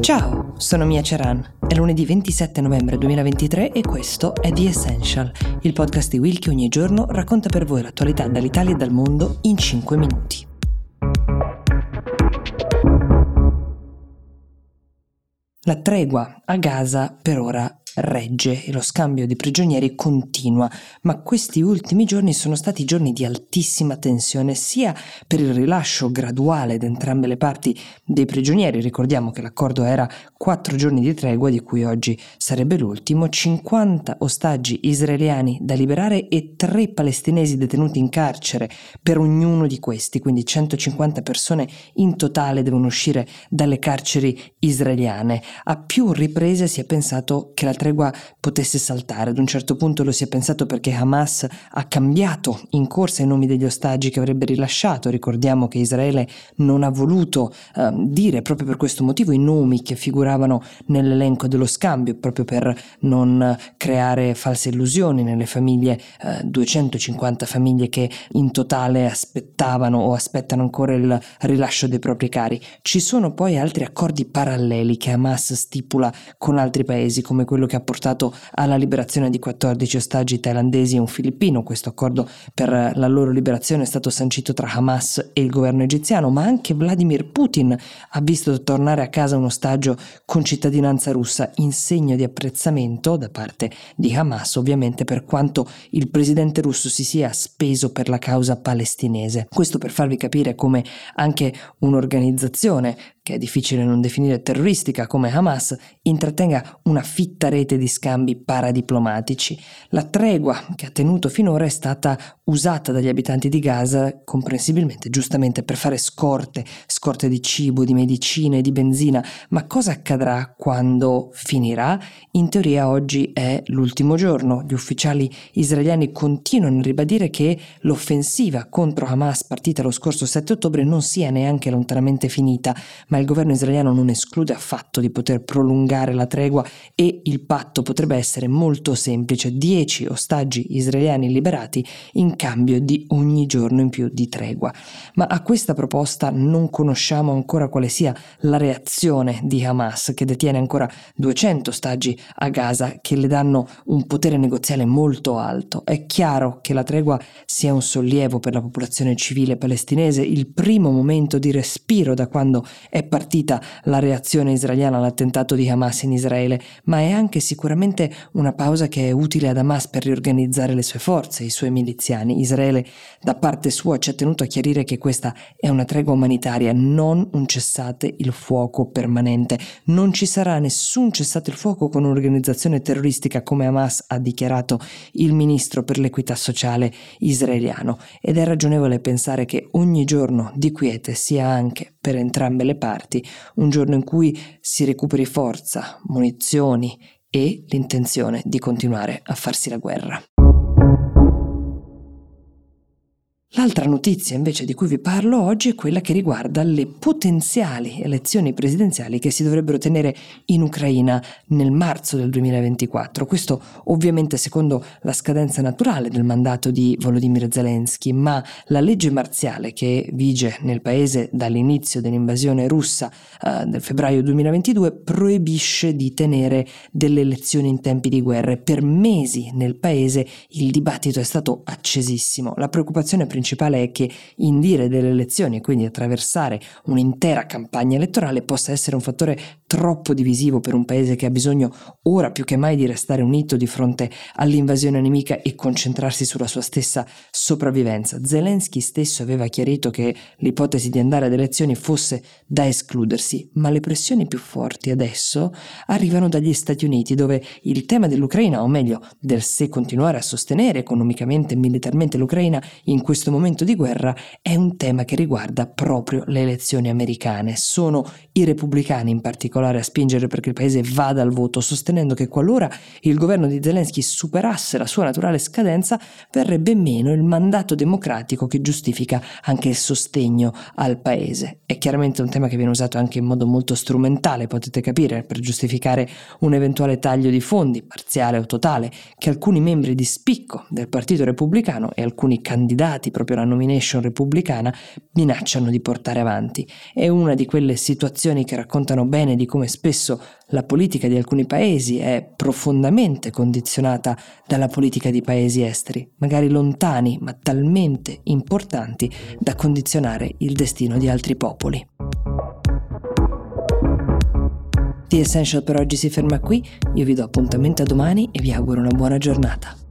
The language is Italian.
Ciao, sono Mia Ceran. È lunedì 27 novembre 2023 e questo è The Essential, il podcast di Will che ogni giorno racconta per voi l'attualità dall'Italia e dal mondo in 5 minuti. La tregua a Gaza per ora regge e lo scambio di prigionieri continua, ma questi ultimi giorni sono stati giorni di altissima tensione sia per il rilascio graduale da entrambe le parti dei prigionieri, ricordiamo che l'accordo era quattro giorni di tregua di cui oggi sarebbe l'ultimo, 50 ostaggi israeliani da liberare e tre palestinesi detenuti in carcere per ognuno di questi, quindi 150 persone in totale devono uscire dalle carceri israeliane. A più riprese si è pensato che la tregua potesse saltare. Ad un certo punto lo si è pensato perché Hamas ha cambiato in corsa i nomi degli ostaggi che avrebbe rilasciato. Ricordiamo che Israele non ha voluto eh, dire proprio per questo motivo i nomi che figuravano nell'elenco dello scambio, proprio per non creare false illusioni nelle famiglie, eh, 250 famiglie che in totale aspettavano o aspettano ancora il rilascio dei propri cari. Ci sono poi altri accordi paralleli che Hamas stipula con altri paesi, come quello che ha portato alla liberazione di 14 ostaggi thailandesi e un filippino. Questo accordo per la loro liberazione è stato sancito tra Hamas e il governo egiziano, ma anche Vladimir Putin ha visto tornare a casa un ostaggio con cittadinanza russa in segno di apprezzamento da parte di Hamas, ovviamente per quanto il presidente russo si sia speso per la causa palestinese. Questo per farvi capire come anche un'organizzazione che è difficile non definire terroristica come Hamas, intrattenga una fitta rete di scambi paradiplomatici. La tregua che ha tenuto finora è stata usata dagli abitanti di Gaza, comprensibilmente, giustamente per fare scorte, scorte di cibo, di medicine, di benzina, ma cosa accadrà quando finirà? In teoria oggi è l'ultimo giorno, gli ufficiali israeliani continuano a ribadire che l'offensiva contro Hamas partita lo scorso 7 ottobre non sia neanche lontanamente finita, ma ma il governo israeliano non esclude affatto di poter prolungare la tregua e il patto potrebbe essere molto semplice, 10 ostaggi israeliani liberati in cambio di ogni giorno in più di tregua. Ma a questa proposta non conosciamo ancora quale sia la reazione di Hamas, che detiene ancora 200 ostaggi a Gaza, che le danno un potere negoziale molto alto. È chiaro che la tregua sia un sollievo per la popolazione civile palestinese, il primo momento di respiro da quando è partita la reazione israeliana all'attentato di Hamas in Israele, ma è anche sicuramente una pausa che è utile ad Hamas per riorganizzare le sue forze, i suoi miliziani. Israele da parte sua ci ha tenuto a chiarire che questa è una tregua umanitaria, non un cessate il fuoco permanente. Non ci sarà nessun cessate il fuoco con un'organizzazione terroristica come Hamas ha dichiarato il ministro per l'equità sociale israeliano ed è ragionevole pensare che ogni giorno di quiete sia anche per entrambe le parti, un giorno in cui si recuperi forza, munizioni e l'intenzione di continuare a farsi la guerra. L'altra notizia invece di cui vi parlo oggi è quella che riguarda le potenziali elezioni presidenziali che si dovrebbero tenere in Ucraina nel marzo del 2024. Questo ovviamente secondo la scadenza naturale del mandato di Volodymyr Zelensky, ma la legge marziale che vige nel paese dall'inizio dell'invasione russa uh, del febbraio 2022 proibisce di tenere delle elezioni in tempi di guerra. Per mesi nel paese il dibattito è stato accesissimo. La preoccupazione principale principale è che indire delle elezioni e quindi attraversare un'intera campagna elettorale possa essere un fattore troppo divisivo per un paese che ha bisogno ora più che mai di restare unito di fronte all'invasione nemica e concentrarsi sulla sua stessa sopravvivenza. Zelensky stesso aveva chiarito che l'ipotesi di andare ad elezioni fosse da escludersi, ma le pressioni più forti adesso arrivano dagli Stati Uniti dove il tema dell'Ucraina, o meglio del se continuare a sostenere economicamente e militarmente l'Ucraina in questo momento di guerra è un tema che riguarda proprio le elezioni americane. Sono i repubblicani in particolare a spingere perché il paese vada al voto, sostenendo che qualora il governo di Zelensky superasse la sua naturale scadenza, verrebbe meno il mandato democratico che giustifica anche il sostegno al paese. È chiaramente un tema che viene usato anche in modo molto strumentale, potete capire, per giustificare un eventuale taglio di fondi, parziale o totale, che alcuni membri di spicco del Partito Repubblicano e alcuni candidati proprio la nomination repubblicana, minacciano di portare avanti. È una di quelle situazioni che raccontano bene di come spesso la politica di alcuni paesi è profondamente condizionata dalla politica di paesi esteri, magari lontani ma talmente importanti da condizionare il destino di altri popoli. The Essential per oggi si ferma qui, io vi do appuntamento a domani e vi auguro una buona giornata.